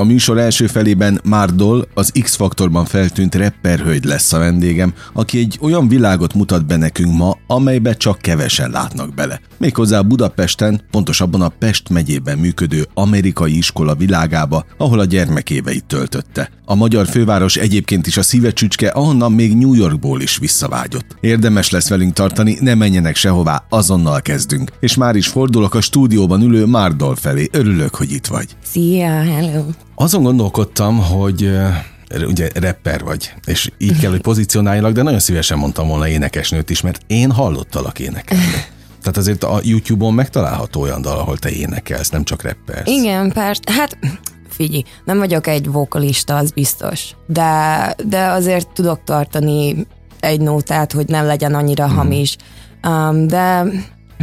A műsor első felében Márdol, az X-faktorban feltűnt rapperhölgy lesz a vendégem, aki egy olyan világot mutat be nekünk ma, amelybe csak kevesen látnak bele. Méghozzá Budapesten, pontosabban a Pest megyében működő amerikai iskola világába, ahol a gyermekéveit töltötte. A magyar főváros egyébként is a szíve csücske, ahonnan még New Yorkból is visszavágyott. Érdemes lesz velünk tartani, ne menjenek sehová, azonnal kezdünk. És már is fordulok a stúdióban ülő Márdol felé. Örülök, hogy itt vagy. Szia, hello! Azon gondolkodtam, hogy ugye rapper vagy, és így kell, hogy pozícionáljalak, de nagyon szívesen mondtam volna énekesnőt is, mert én hallottalak énekelni. Tehát azért a YouTube-on megtalálható olyan dal, ahol te énekelsz, nem csak rapper. Igen, persze. Hát figyelj, nem vagyok egy vokalista, az biztos. De, de azért tudok tartani egy nótát, hogy nem legyen annyira hmm. hamis. Um, de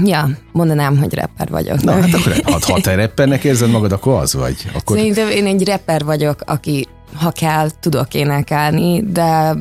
Ja, mondanám, hogy rapper vagyok. Na, hát akkor, ha, ha te rappernek érzed magad, akkor az vagy. Akkor... Szerintem én egy rapper vagyok, aki ha kell, tudok énekelni, de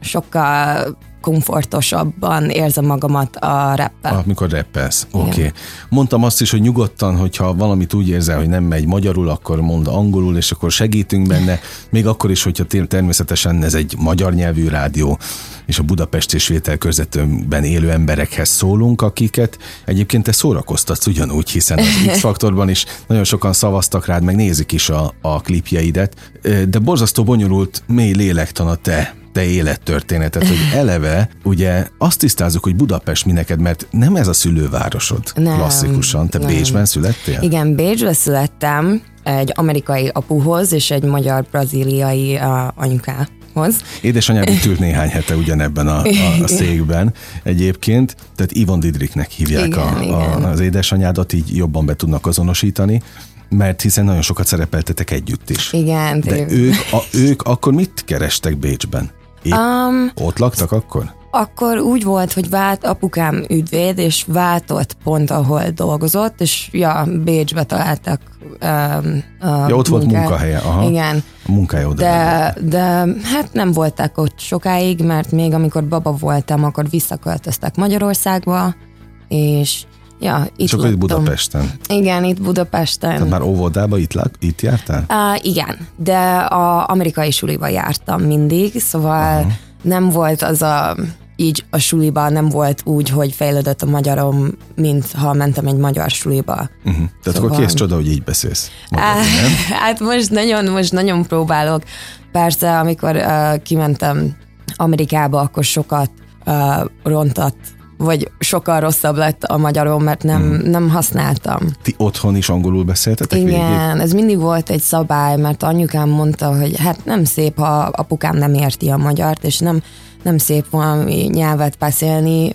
sokkal komfortosabban érzem magamat a rappel. Ah, amikor rappelsz. Oké. Okay. Mondtam azt is, hogy nyugodtan, hogyha valamit úgy érzel, hogy nem megy magyarul, akkor mond angolul, és akkor segítünk benne. Még akkor is, hogyha természetesen ez egy magyar nyelvű rádió, és a Budapest és vételkörzetőben élő emberekhez szólunk, akiket egyébként te szórakoztatsz ugyanúgy, hiszen az X-faktorban is nagyon sokan szavaztak rád, meg nézik is a, a klipjeidet, de borzasztó bonyolult, mély lélektan a te te élettörténetet, hogy eleve ugye azt tisztázzuk, hogy Budapest mi neked, mert nem ez a szülővárosod nem, klasszikusan. Te nem. Bécsben születtél? Igen, Bécsben születtem egy amerikai apuhoz és egy magyar-brazíliai uh, anyukához. Édesanyád itt ült néhány hete ugyanebben a, a, a székben egyébként, tehát Ivon Didriknek hívják igen, a, igen. az édesanyádat, így jobban be tudnak azonosítani mert hiszen nagyon sokat szerepeltetek együtt is. Igen. De ők, a, ők akkor mit kerestek Bécsben? Épp um, ott laktak akkor? Akkor úgy volt, hogy vált apukám ügyvéd, és váltott pont, ahol dolgozott, és ja, Bécsbe találtak um, a Ja, ott munkát. volt munkahelye, aha. Igen. A munkája oda. De, de hát nem voltak ott sokáig, mert még amikor baba voltam, akkor visszaköltöztek Magyarországba, és Ja, itt Csak itt Budapesten. Igen, itt Budapesten. Tehát már óvodába itt, lak, itt jártál? Uh, igen, de a amerikai suliba jártam mindig, szóval Aha. nem volt az a így a suliba nem volt úgy, hogy fejlődött a magyarom, mint ha mentem egy magyar suliba. Uh-huh. Tehát szóval... akkor kész csoda, hogy így beszélsz. Magyarul, nem? Hát most nagyon, most nagyon próbálok. Persze, amikor uh, kimentem Amerikába, akkor sokat uh, rontott vagy sokkal rosszabb lett a magyarom, mert nem, hmm. nem használtam. Ti otthon is angolul beszéltetek Igen, végig? ez mindig volt egy szabály, mert anyukám mondta, hogy hát nem szép, ha apukám nem érti a magyart, és nem, nem szép valami nyelvet beszélni,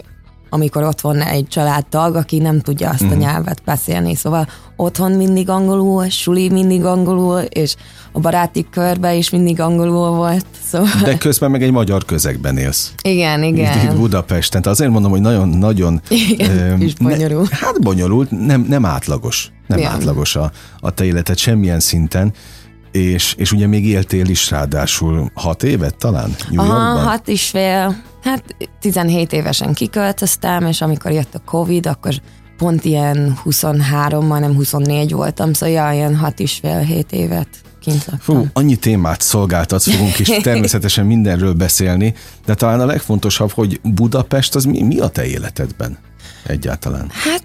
amikor ott van egy családtag, aki nem tudja azt mm. a mhm. nyelvet beszélni. Szóval otthon mindig angolul, suli mindig angolul, és a baráti körbe is mindig angolul volt. Szóval... De közben meg egy magyar közegben élsz. Igen, igen. Itt, itt Budapesten. Tehát azért mondom, hogy nagyon-nagyon... Igen, és bonyolult. Ne, hát bonyolult, nem, nem átlagos. Nem igen. átlagos a, a te életed semmilyen szinten és, és ugye még éltél is ráadásul hat évet talán New Aha, Yorkban? hat és fél. Hát 17 évesen kiköltöztem, és amikor jött a Covid, akkor pont ilyen 23, majdnem 24 voltam, szóval ja, ilyen hat és fél, hét évet kint laktam. Fú, annyi témát szolgáltatsz, fogunk is természetesen mindenről beszélni, de talán a legfontosabb, hogy Budapest az mi, mi a te életedben egyáltalán? Hát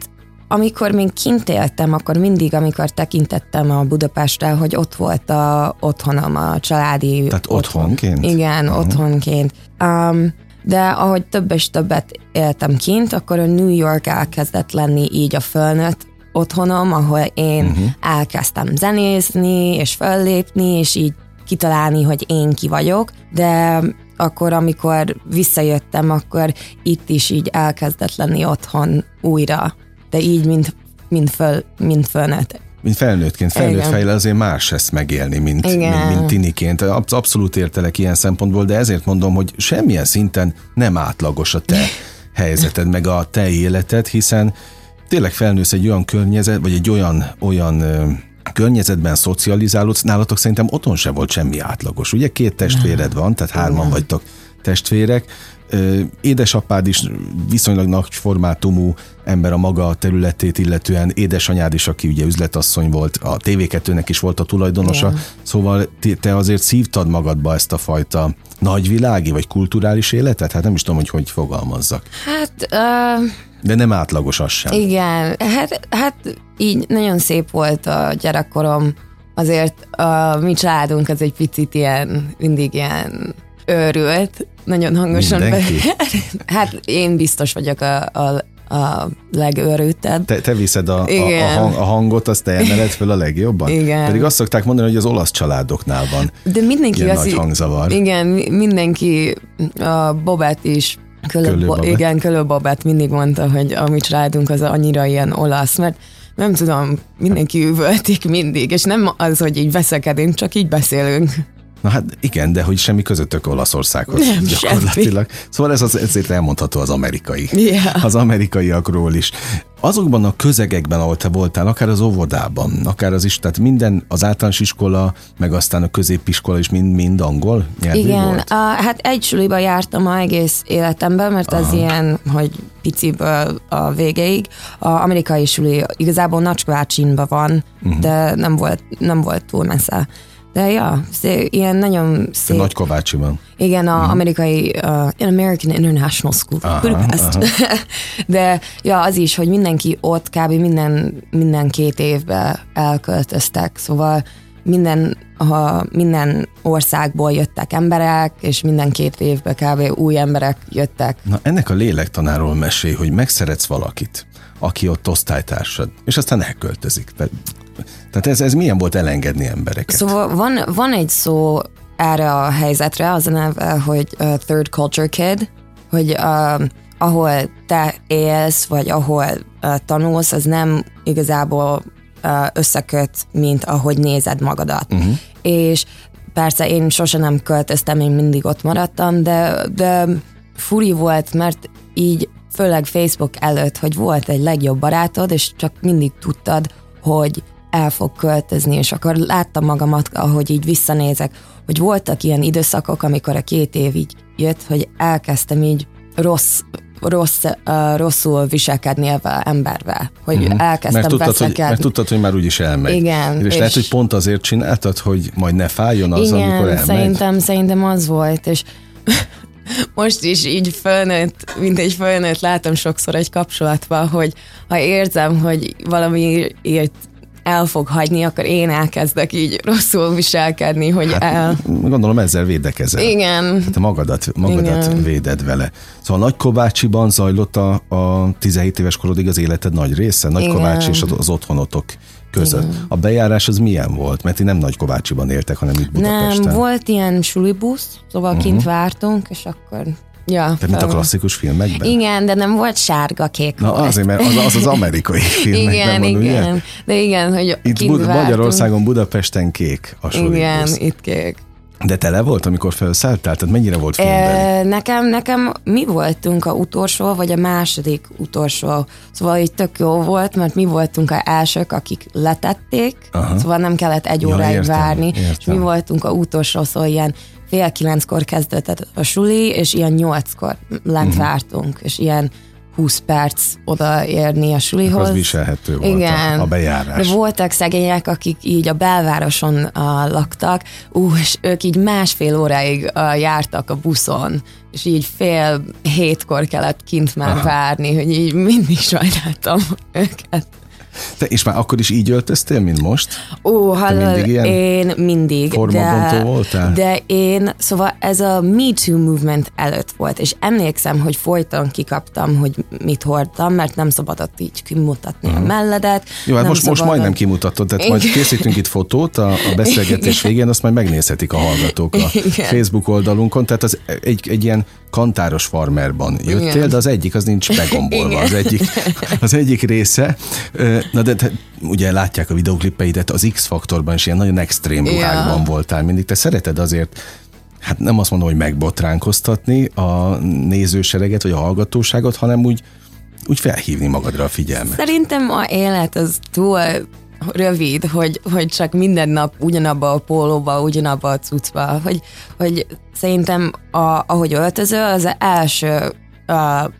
amikor még kint éltem, akkor mindig, amikor tekintettem a Budapestre, hogy ott volt a otthonom, a családi Tehát otthonként? Otthon. Igen, uh-huh. otthonként. Um, de ahogy több és többet éltem kint, akkor a New York elkezdett lenni így a fölnőtt otthonom, ahol én uh-huh. elkezdtem zenézni, és föllépni, és így kitalálni, hogy én ki vagyok, de akkor, amikor visszajöttem, akkor itt is így elkezdett lenni otthon újra, de így, mint, mint, föl, mint fölnőtt mint felnőttként, felnőtt fejle azért más ezt megélni, mint, mint, mint tiniként. Abszolút értelek ilyen szempontból, de ezért mondom, hogy semmilyen szinten nem átlagos a te helyzeted, meg a te életed, hiszen tényleg felnősz egy olyan környezet, vagy egy olyan, olyan környezetben szocializálódsz, nálatok szerintem otthon se volt semmi átlagos. Ugye két testvéred van, tehát hárman vagytok testvérek, édesapád is viszonylag nagy formátumú ember a maga területét illetően, édesanyád is, aki ugye üzletasszony volt, a TV2-nek is volt a tulajdonosa, Igen. szóval te azért szívtad magadba ezt a fajta nagyvilági vagy kulturális életet? Hát nem is tudom, hogy hogy fogalmazzak. Hát... Uh... De nem átlagos az sem. Igen, hát, hát így nagyon szép volt a gyerekkorom. Azért a mi családunk az egy picit ilyen, mindig ilyen őrült, nagyon hangosan. Mindenki? Be... hát én biztos vagyok a, a, a legőrültebb. Te, te viszed a, a, a, hang, a hangot, azt te emeled föl a legjobban? Igen. Pedig azt szokták mondani, hogy az olasz családoknál van De mindenki ilyen az nagy hangzavar. Igen, mindenki, a Bobet is, Kölő, Bo, igen, Kölő Bobet mindig mondta, hogy a mi családunk az annyira ilyen olasz, mert nem tudom, mindenki üvöltik mindig, és nem az, hogy így veszekedünk, csak így beszélünk. Na hát igen, de hogy semmi közöttök Olaszországhoz Nem, gyakorlatilag. Semmi. Szóval ez az, ezért elmondható az amerikai. Yeah. Az amerikaiakról is. Azokban a közegekben, ahol te voltál, akár az óvodában, akár az is, tehát minden, az általános iskola, meg aztán a középiskola is mind-mind angol nyelvű Igen, volt? A, hát egy suliba jártam a egész életemben, mert Aha. az ilyen, hogy piciből a végéig. A amerikai suli igazából Nacskvácsinban van, uh-huh. de nem volt, nem volt túl messze. De ja, ilyen nagyon szép. Nagy Kovácsiban. Igen, a mm. amerikai uh, American International School, aha, Budapest. Aha. De ja, az is, hogy mindenki ott kb. minden, minden két évbe elköltöztek, szóval minden, ha minden országból jöttek emberek, és minden két évbe kb. új emberek jöttek. Na ennek a lélektanáról mesél, hogy megszeretsz valakit, aki ott osztálytársad, és aztán elköltözik. Tehát ez, ez milyen volt elengedni embereket? Szóval van, van egy szó erre a helyzetre, az a neve, hogy uh, third culture kid, hogy uh, ahol te élsz, vagy ahol uh, tanulsz, az nem igazából uh, összeköt, mint ahogy nézed magadat. Uh-huh. És persze én sose nem költöztem, én mindig ott maradtam, de, de furi volt, mert így főleg Facebook előtt, hogy volt egy legjobb barátod, és csak mindig tudtad, hogy el fog költözni, és akkor láttam magamat, ahogy így visszanézek, hogy voltak ilyen időszakok, amikor a két év így jött, hogy elkezdtem így rossz rossz, uh, rosszul viselkedni ebben embervel, hogy uh-huh. elkezdtem mert tudtad, veszekedni. hogy, mert tudtad, hogy már úgyis elmegy. Igen. És, és lehet, hogy pont azért csináltad, hogy majd ne fájjon az, igen, amikor elmegy. szerintem, szerintem az volt, és most is így fölnőtt, mint egy fölnőtt látom sokszor egy kapcsolatban, hogy ha érzem, hogy valamiért el fog hagyni, akkor én elkezdek így rosszul viselkedni, hogy hát, el... Gondolom ezzel védekezel. Igen. Hát magadat, magadat Igen. véded vele. Szóval Nagykovácsiban zajlott a, a 17 éves korodig az életed nagy része? Nagykovács és az, otthonotok között. Igen. A bejárás az milyen volt? Mert ti nem Nagykovácsiban éltek, hanem itt Budapesten. Nem, volt ilyen sulibusz, szóval uh-huh. kint vártunk, és akkor Ja, Tehát mint a klasszikus filmekben? Igen, de nem volt sárga kék Na volt. azért, mert az az, az amerikai filmekben igen, van, igen. ugye? De igen, hogy Itt Bud- Magyarországon, Budapesten kék a Igen, itt kék. De tele volt, amikor felszálltál? Tehát mennyire volt filmbeli? Nekem, nekem mi voltunk a utolsó, vagy a második utolsó. Szóval így tök jó volt, mert mi voltunk a elsők, akik letették, Aha. szóval nem kellett egy ja, óráig értem, várni, értem. és mi voltunk a utolsó, szóval ilyen fél kilenckor kezdett a suli, és ilyen nyolckor lent uh-huh. vártunk, és ilyen 20 perc odaérni a sulihoz. Az viselhető volt Igen. a, a bejárás. De voltak szegények, akik így a belvároson uh, laktak, ú, és ők így másfél óráig uh, jártak a buszon, és így fél hétkor kellett kint már Aha. várni, hogy így mindig sajnáltam őket. Te és már akkor is így öltöztél, mint most? Ó, hallod, én mindig. Formabontó de, voltál? De én, szóval ez a Me Too movement előtt volt, és emlékszem, hogy folyton kikaptam, hogy mit hordtam, mert nem szabadott így kimutatni uh-huh. a melledet. Jó, hát most, szabadott... most majdnem kimutatod, tehát majd készítünk itt fotót a, a beszélgetés végén, azt majd megnézhetik a hallgatók a Igen. Facebook oldalunkon, tehát az egy, egy ilyen kantáros farmerban jöttél, Igen. de az egyik az nincs begombolva, az egyik, az egyik része Na de te, ugye látják a videóklippeidet, az X-faktorban is ilyen nagyon extrém ruhákban yeah. voltál mindig. Te szereted azért hát nem azt mondom, hogy megbotránkoztatni a nézősereget, vagy a hallgatóságot, hanem úgy, úgy felhívni magadra a figyelmet. Szerintem a élet az túl rövid, hogy, hogy csak minden nap ugyanabba a pólóba, ugyanabba a cuccba, hogy, hogy szerintem a, ahogy öltözöl, az első a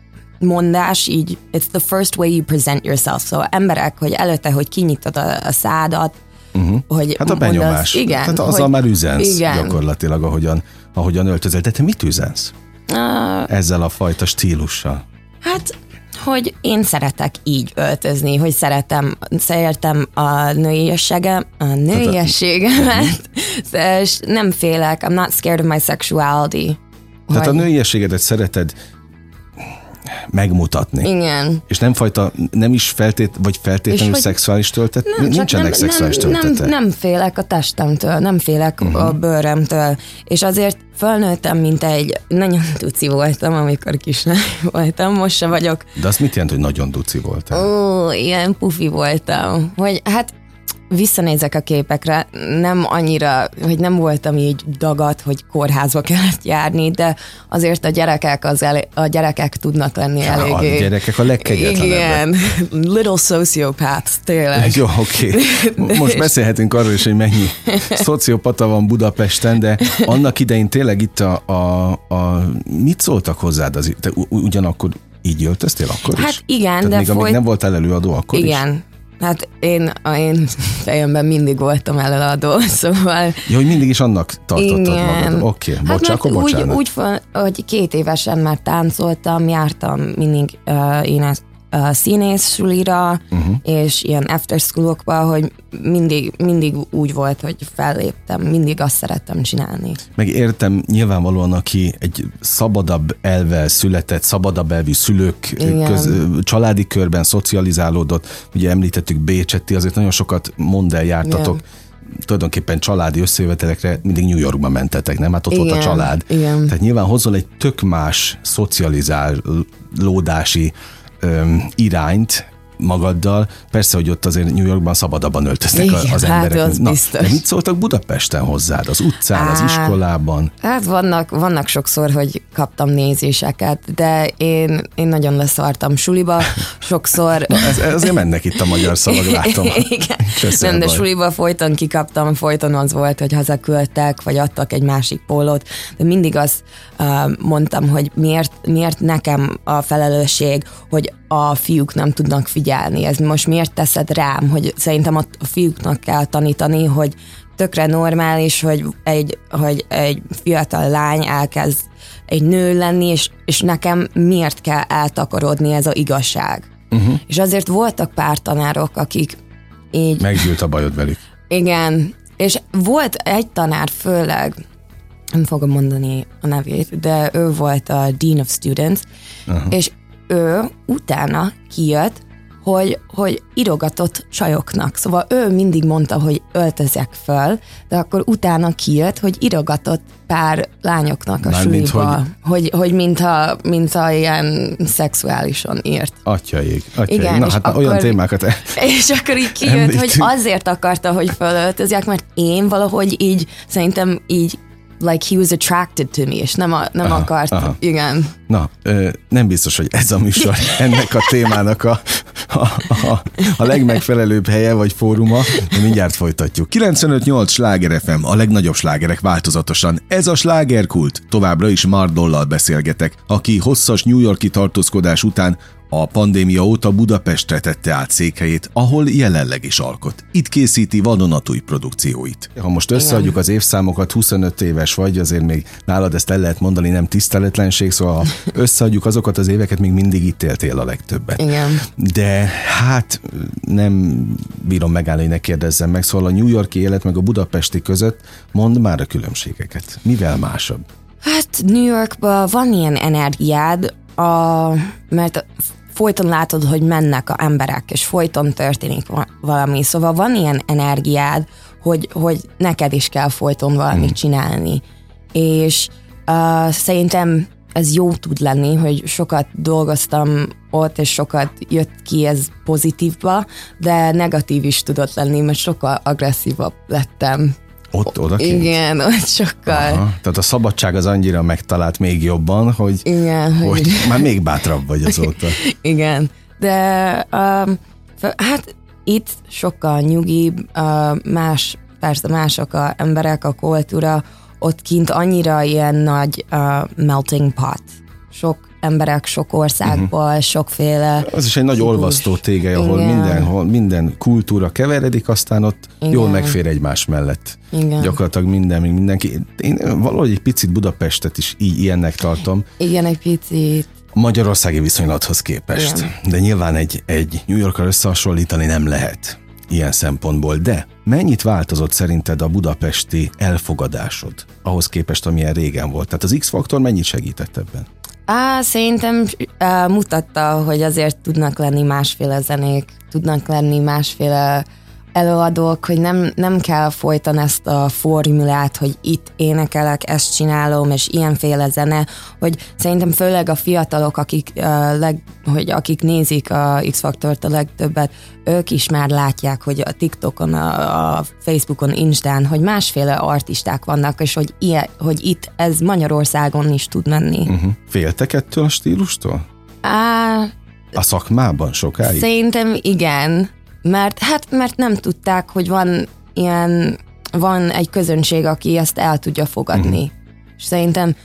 mondás így, it's the first way you present yourself. Szóval emberek, hogy előtte, hogy kinyitod a, a szádat, Uh-huh. Hogy hát a benyomás. Mondasz, igen, Tehát azzal hogy, már üzensz igen. gyakorlatilag, ahogyan, ahogyan öltözel. De te mit üzensz? Uh, Ezzel a fajta stílussal. Hát hogy én szeretek így öltözni, hogy szeretem, szeretem a nőiességem, a nőiességemet, és nem félek, I'm not scared of my sexuality. Tehát hogy... a nőiességedet szereted megmutatni. Igen. És nem fajta, nem is feltét, vagy feltétlenül szexuális töltet? Nem, Nincsenek nem, szexuális nem, töltete? Nem, nem félek a testemtől, nem félek uh-huh. a bőremtől, és azért fölnőttem, mint egy nagyon duci voltam, amikor kislány voltam, most se vagyok. De azt mit jelent, hogy nagyon duci voltál? Ó, ilyen pufi voltam, hogy hát visszanézek a képekre, nem annyira, hogy nem voltam így dagat, hogy kórházba kellett járni, de azért a gyerekek, az elé, a gyerekek tudnak lenni eléggé. A gyerekek a legkegyetlenebbek. Igen, little sociopaths, tényleg. Jó, oké. Okay. Most beszélhetünk arról is, hogy mennyi szociopata van Budapesten, de annak idején tényleg itt a, a, a mit szóltak hozzád? Az, te ugyanakkor így öltöztél akkor hát is? Hát igen, Tehát de még folyt... nem voltál előadó akkor igen, is? Hát én, én fejemben mindig voltam előadó, szóval... Ja, hogy mindig is annak tartottad igen. magad. Oké, okay, hát bocs, úgy, úgy, hogy két évesen már táncoltam, jártam mindig uh, én színész sulira, uh-huh. és ilyen after schoolokba, hogy mindig, mindig úgy volt, hogy felléptem, mindig azt szerettem csinálni. Meg értem, nyilvánvalóan, aki egy szabadabb elvel született, szabadabb elvű szülők, köz, családi körben szocializálódott, ugye említettük Bécset, ti azért nagyon sokat mond el jártatok, Igen tulajdonképpen családi összejövetelekre mindig New Yorkba mentetek, nem? Hát ott igen, volt a család. Igen. Tehát nyilván hozol egy tök más szocializálódási öm, irányt, magaddal. Persze, hogy ott azért New Yorkban szabadabban öltöztek Igen, az hát emberek. Az Na, biztos. de mit szóltak Budapesten hozzád? Az utcán, Á, az iskolában? Hát vannak, vannak sokszor, hogy kaptam nézéseket, de én, én nagyon leszartam suliba. Sokszor... Na, ez, azért mennek itt a magyar szavak, látom. Igen. Nem, de suliba folyton kikaptam, folyton az volt, hogy hazaküldtek, vagy adtak egy másik pólót, de mindig azt uh, mondtam, hogy miért, miért nekem a felelősség, hogy a fiúk nem tudnak figyelni. Ez most miért teszed rám, hogy szerintem a fiúknak kell tanítani, hogy tökre normális, hogy egy, hogy egy fiatal lány elkezd egy nő lenni, és, és nekem miért kell eltakarodni ez a igazság. Uh-huh. És azért voltak pár tanárok, akik így... Meggyűlt a bajod velük. Igen, és volt egy tanár főleg, nem fogom mondani a nevét, de ő volt a Dean of Students, uh-huh. és ő utána kijött, hogy, hogy irogatott csajoknak. Szóval ő mindig mondta, hogy öltözek föl, de akkor utána kijött, hogy irogatott pár lányoknak a Már suliba, hogy... hogy, hogy mintha, mintha ilyen szexuálisan írt. Atyaik, atyaik. Igen, Na, hát akkor, olyan témákat És akkor így kijött, említünk. hogy azért akarta, hogy fölöltözjek, mert én valahogy így, szerintem így like he was attracted to me, és nem, a, nem aha, akart, aha. igen. Na, ö, nem biztos, hogy ez a műsor ennek a témának a, a, a, a legmegfelelőbb helye vagy fóruma, de mindjárt folytatjuk. 95-8 Sláger FM, a legnagyobb slágerek változatosan. Ez a slágerkult. Továbbra is Mardollal beszélgetek, aki hosszas New Yorki tartózkodás után a pandémia óta Budapestre tette át székhelyét, ahol jelenleg is alkot. Itt készíti vadonatúj produkcióit. Ha most összeadjuk az évszámokat, 25 éves vagy, azért még nálad ezt el lehet mondani, nem tiszteletlenség, szóval ha összeadjuk azokat az éveket, még mindig itt éltél a legtöbbet. Igen. De hát nem bírom megállni, hogy ne kérdezzem meg, szóval a New Yorki élet meg a budapesti között mond már a különbségeket. Mivel másabb? Hát New Yorkban van ilyen energiád, a, mert folyton látod, hogy mennek a emberek, és folyton történik valami. Szóval van ilyen energiád, hogy, hogy neked is kell folyton valamit hmm. csinálni. És uh, szerintem ez jó tud lenni, hogy sokat dolgoztam ott, és sokat jött ki ez pozitívba, de negatív is tudott lenni, mert sokkal agresszívabb lettem. Ott, oda Igen, ott sokkal. Aha, tehát a szabadság az annyira megtalált még jobban, hogy, Igen, hogy, hogy már még bátrabb vagy azóta. Igen, de um, hát itt sokkal nyugibb, uh, más, persze mások a emberek, a kultúra, ott kint annyira ilyen nagy uh, melting pot. Sok emberek sok országból, uh-huh. sokféle. Az is egy nagy olvasztó tégely, ahol Igen. mindenhol, minden kultúra keveredik, aztán ott Igen. jól megfér egymás mellett. Igen. Gyakorlatilag minden, mindenki. Én valahogy egy picit Budapestet is így ilyennek tartom. Igen, egy picit. Magyarországi viszonylathoz képest. Igen. De nyilván egy, egy New Yorkkal összehasonlítani nem lehet ilyen szempontból. De mennyit változott szerinted a budapesti elfogadásod ahhoz képest, amilyen régen volt? Tehát az X-faktor mennyit segített ebben? Á, szerintem á, mutatta, hogy azért tudnak lenni másféle zenék, tudnak lenni másféle előadók, hogy nem, nem kell folyton ezt a formulát, hogy itt énekelek, ezt csinálom, és ilyenféle zene, hogy szerintem főleg a fiatalok, akik, uh, leg, hogy akik nézik a X-Faktort a legtöbbet, ők is már látják, hogy a TikTokon, a, a Facebookon, Instán, hogy másféle artisták vannak, és hogy, ilyen, hogy itt ez Magyarországon is tud menni. Uh-huh. Féltek ettől a stílustól? Á, a szakmában sokáig? Szerintem igen mert hát mert nem tudták, hogy van ilyen, van egy közönség, aki ezt el tudja fogadni. Uh-huh. És szerintem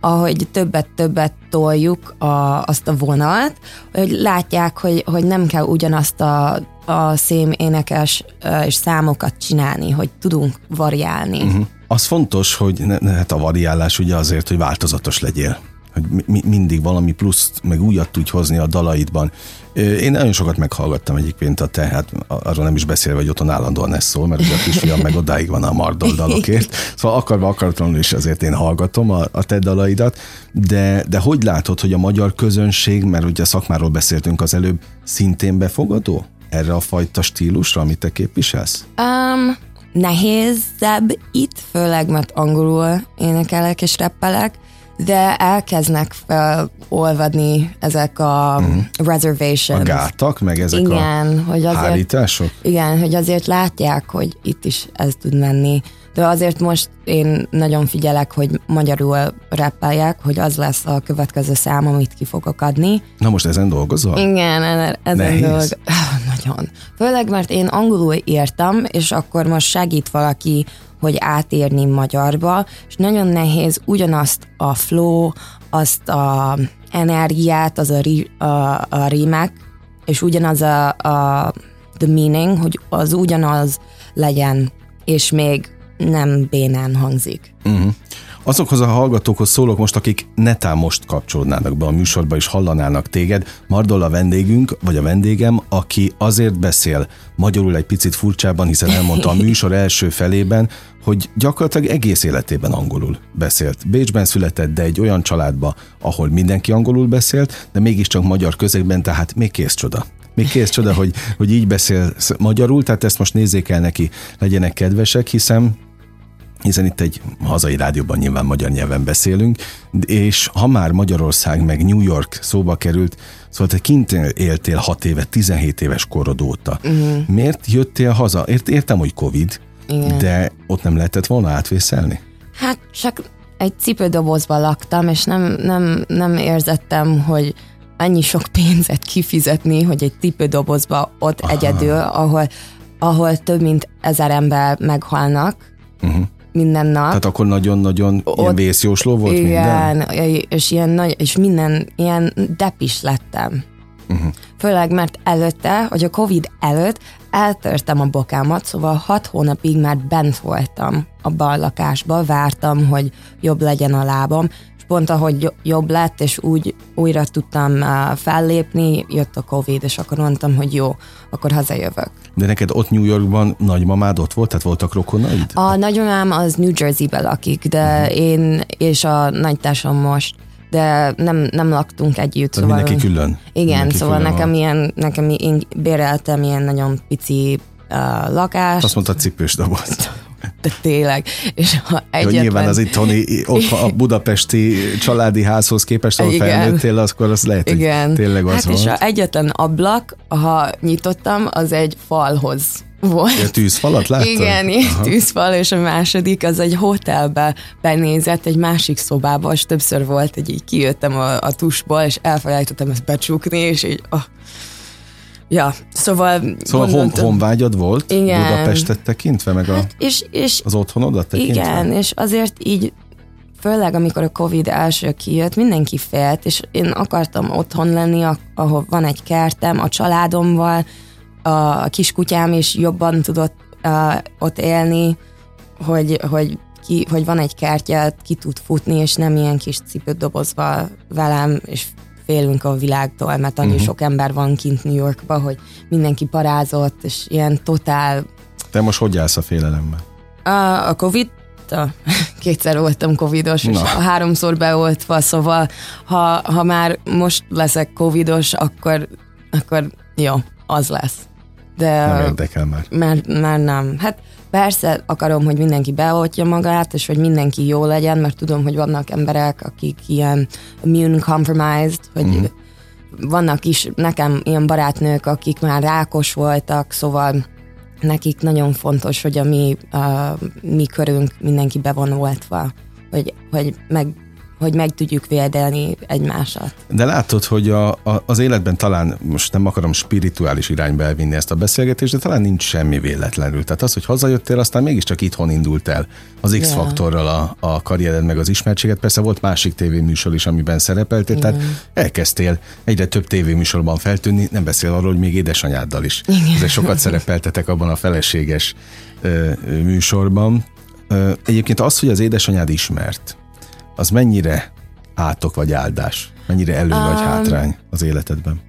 ahogy többet-többet toljuk a, azt a vonalat, hogy látják, hogy, hogy nem kell ugyanazt a, a szém énekes és számokat csinálni, hogy tudunk variálni. Uh-huh. Az fontos, hogy ne, ne, hát a variálás ugye azért, hogy változatos legyél hogy mi, mindig valami pluszt, meg újat tudj hozni a dalaidban. Én nagyon sokat meghallgattam egyébként a te, hát arról nem is beszélve, hogy otthon állandóan ez szól, mert ugye a kisfiam meg odáig van a mardol dalokért. Szóval akarva akaratlanul is azért én hallgatom a, a te dalaidat, de, de hogy látod, hogy a magyar közönség, mert ugye szakmáról beszéltünk az előbb, szintén befogadó erre a fajta stílusra, amit te képviselsz? Um, nehézebb itt, főleg mert angolul énekelek és reppelek, de elkezdnek felolvadni ezek a mm. reservations. A gátak, meg ezek igen, a hogy azért, hárítások? Igen, hogy azért látják, hogy itt is ez tud menni. De azért most én nagyon figyelek, hogy magyarul rappeljek, hogy az lesz a következő szám, amit ki fogok adni. Na most ezen dolgozol? Igen, ezen dolgozom. Nagyon. Főleg, mert én angolul írtam, és akkor most segít valaki hogy átérni magyarba, és nagyon nehéz ugyanazt a flow, azt a energiát, az a, rí, a, a rímek, és ugyanaz a, a the meaning, hogy az ugyanaz legyen, és még nem bénán hangzik. Uh-huh. Azokhoz a hallgatókhoz szólok most, akik netán most kapcsolódnának be a műsorba és hallanának téged. Mardol a vendégünk, vagy a vendégem, aki azért beszél magyarul egy picit furcsában, hiszen elmondta a műsor első felében, hogy gyakorlatilag egész életében angolul beszélt. Bécsben született, de egy olyan családba, ahol mindenki angolul beszélt, de mégiscsak magyar közegben, tehát még kész csoda. Még kész csoda, hogy, hogy így beszél magyarul, tehát ezt most nézzék el neki, legyenek kedvesek, hiszen hiszen itt egy hazai rádióban nyilván magyar nyelven beszélünk, és ha már Magyarország meg New York szóba került, szóval te kint éltél 6 éve, 17 éves korod óta. Uh-huh. Miért jöttél haza? Ért, értem, hogy Covid, Igen. de ott nem lehetett volna átvészelni? Hát csak egy cipődobozban laktam, és nem, nem, nem érzettem, hogy annyi sok pénzet kifizetni, hogy egy cipődobozba ott Aha. egyedül, ahol, ahol több mint ezer ember meghalnak, uh-huh minden nap. Tehát akkor nagyon-nagyon Ott, ilyen vészjósló volt igen, minden? és ilyen nagy, és minden ilyen depis lettem. Uh-huh. Főleg, mert előtte, hogy a Covid előtt eltörtem a bokámat, szóval hat hónapig már bent voltam a bal lakásba, vártam, hogy jobb legyen a lábam, pont ahogy jobb lett, és úgy újra tudtam fellépni, jött a Covid, és akkor mondtam, hogy jó, akkor hazajövök. De neked ott New Yorkban nagymamád ott volt, tehát voltak rokonaid? A nagymamám az New Jersey-be lakik, de uh-huh. én és a nagytársam most de nem, nem laktunk együtt. szóval mindenki külön? Igen, mindenki szóval külön nekem, ilyen, nekem én béreltem ilyen nagyon pici uh, lakást. Azt mondta cipős doboz. de tényleg. És ha egyetlen... Jó, nyilván az itthoni, ott a budapesti családi házhoz képest, ahol Igen. felnőttél, akkor az lehet, Igen. hogy tényleg az hát volt. és a egyetlen ablak, ha nyitottam, az egy falhoz volt. A tűzfalat láttad? Igen, Aha. tűzfal, és a második az egy hotelbe benézett egy másik szobába, és többször volt, hogy így kijöttem a, a tusból, és elfelejtettem ezt becsukni, és így oh. Ja, szóval... Szóval hon, honvágyad volt igen. Budapestet tekintve, meg a, hát és, és, az otthonodat tekintve? Igen, és azért így főleg amikor a Covid első kijött, mindenki félt, és én akartam otthon lenni, ahol van egy kertem, a családommal, a kiskutyám is jobban tudott uh, ott élni, hogy, hogy, ki, hogy van egy kertje, ki tud futni, és nem ilyen kis cipőt dobozva velem, és félünk a világtól, mert annyi uh-huh. sok ember van kint New Yorkba, hogy mindenki parázott, és ilyen totál... Te most hogy állsz a félelemmel? A, a Covid kétszer voltam covidos, Na. és háromszor beoltva, szóval ha, ha már most leszek covidos, akkor, akkor jó, az lesz. De, nem érdekel már. Már, már nem. Hát persze akarom, hogy mindenki beoltja magát, és hogy mindenki jó legyen, mert tudom, hogy vannak emberek, akik ilyen immune compromised, hogy mm. vannak is nekem ilyen barátnők, akik már rákos voltak, szóval nekik nagyon fontos, hogy a mi, a mi körünk mindenki be van oltva, hogy, hogy meg hogy meg tudjuk védeni egymásat. De látod, hogy a, a, az életben talán, most nem akarom spirituális irányba elvinni ezt a beszélgetést, de talán nincs semmi véletlenül. Tehát az, hogy hazajöttél, aztán mégiscsak itthon indult el az X-faktorral a, a karriered meg az ismertséget. Persze volt másik tévéműsor is, amiben szerepeltél, Igen. tehát elkezdtél egyre több tévéműsorban feltűnni, nem beszél arról, hogy még édesanyáddal is. Igen. sokat szerepeltetek abban a feleséges ö, műsorban. Ö, egyébként az, hogy az édesanyád ismert, az mennyire átok vagy áldás? Mennyire elő um, vagy hátrány az életedben?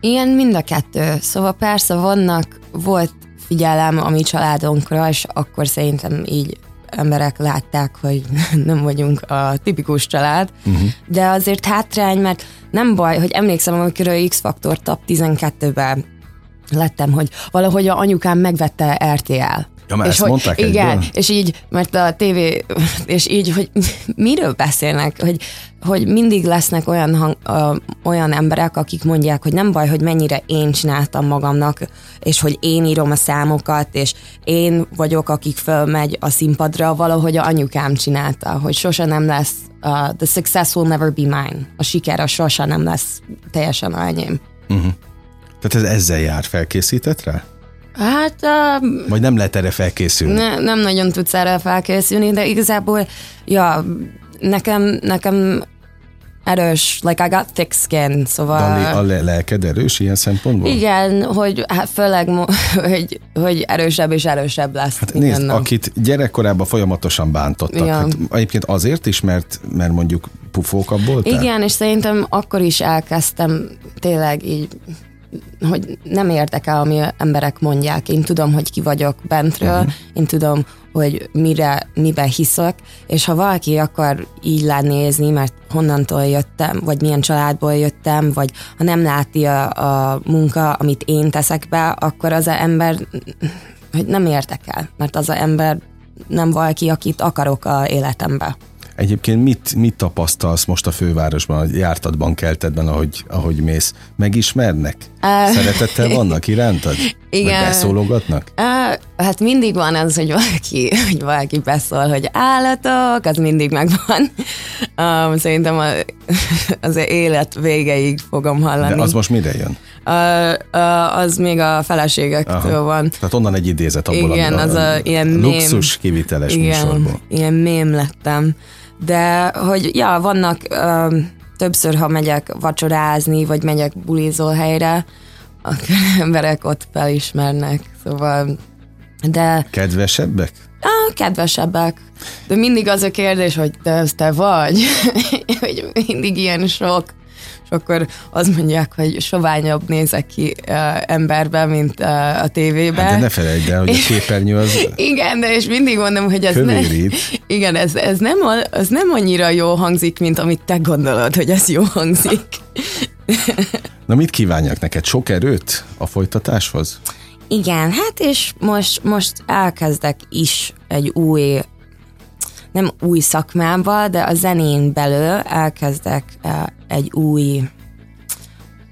Ilyen mind a kettő. Szóval persze vannak, volt figyelem a mi családunkra, és akkor szerintem így emberek látták, hogy nem vagyunk a tipikus család, uh-huh. de azért hátrány, mert nem baj, hogy emlékszem, amikor a X-Faktor Top 12-ben lettem, hogy valahogy a anyukám megvette RTL. Ja, már és ezt hogy, mondták Igen, egyből? és így, mert a tévé, és így, hogy miről beszélnek, hogy, hogy mindig lesznek olyan, hang, ö, olyan emberek, akik mondják, hogy nem baj, hogy mennyire én csináltam magamnak, és hogy én írom a számokat, és én vagyok, akik fölmegy a színpadra, valahogy a anyukám csinálta, hogy sose nem lesz, uh, the success will never be mine. A siker a sose nem lesz teljesen a enyém. Uh-huh. Tehát ez ezzel jár, felkészített rá? Hát... Um, Vagy nem lehet erre felkészülni? Ne, nem nagyon tudsz erre felkészülni, de igazából, ja, nekem, nekem erős, like I got thick skin, szóval... Dani, a le- lelked erős ilyen szempontból? Igen, hogy hát főleg, hogy, hogy erősebb és erősebb lesz. Hát nézd, nap. akit gyerekkorában folyamatosan bántottak, ja. hát egyébként azért is, mert, mert mondjuk pufókabb voltál? Igen, és szerintem akkor is elkezdtem tényleg így hogy nem érdekel, ami emberek mondják. Én tudom, hogy ki vagyok bentről, uh-huh. én tudom, hogy mire, miben hiszek, és ha valaki akar így lenézni, mert honnantól jöttem, vagy milyen családból jöttem, vagy ha nem látja a munka, amit én teszek be, akkor az a ember hogy nem érdekel, mert az a ember nem valaki, akit akarok a életembe. Egyébként mit, mit tapasztalsz most a fővárosban, a jártatban, keltetben, ahogy, ahogy mész? Megismernek? Uh, Szeretettel vannak irántad? Igen. Vagy beszólogatnak? Uh, hát mindig van az, hogy valaki, hogy valaki beszól, hogy állatok, az mindig megvan. Um, szerintem a, az élet végeig fogom hallani. De az most mire jön? Uh, uh, az még a feleségektől Aha. van. Tehát onnan egy idézet abból, Igen, a, az a, a ilyen luxus mém, kiviteles igen, műsorból. ilyen mém lettem de hogy ja, vannak ö, többször, ha megyek vacsorázni, vagy megyek bulizó helyre, akkor emberek ott felismernek, szóval de... Kedvesebbek? Ah, kedvesebbek. De mindig az a kérdés, hogy te, ez te vagy? hogy mindig ilyen sok akkor az mondják, hogy soványabb nézek ki uh, emberben, mint uh, a tévében. Hát de ne felejtsd el, hogy a képernyő az Igen, de és mindig mondom, hogy ez, ne, igen, ez, ez nem, az nem annyira jó hangzik, mint amit te gondolod, hogy ez jó hangzik. Na mit kívánjak neked? Sok erőt a folytatáshoz? Igen, hát és most, most elkezdek is egy új, nem új szakmába, de a zenén belül elkezdek uh, egy új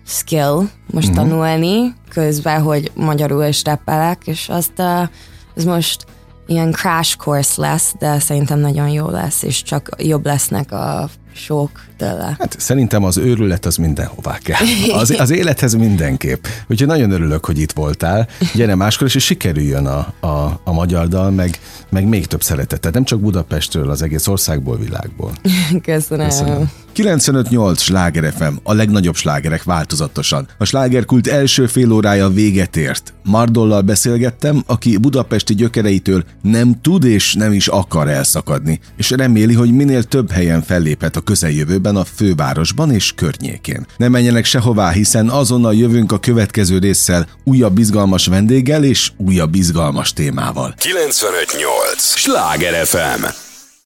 skill most uh-huh. tanulni, közben, hogy magyarul is reppelek, és azt uh, ez most ilyen crash course lesz, de szerintem nagyon jó lesz, és csak jobb lesznek a sok tőle. Hát szerintem az őrület az mindenhová kell. Az, az élethez mindenképp. Úgyhogy nagyon örülök, hogy itt voltál. Gyere máskor is, és sikerüljön a, a, a magyar dal, meg, meg még több szeretetet. Nem csak Budapestről, az egész országból, világból. Köszönöm. Köszönöm. 95-8 Sláger FM, a legnagyobb slágerek változatosan. A slágerkult első fél órája véget ért. Mardollal beszélgettem, aki budapesti gyökereitől nem tud és nem is akar elszakadni, és reméli, hogy minél több helyen felléphet a közeljövőben a fővárosban és környékén. Ne menjenek sehová, hiszen azonnal jövünk a következő résszel újabb izgalmas vendéggel és újabb izgalmas témával. 95-8 Sláger FM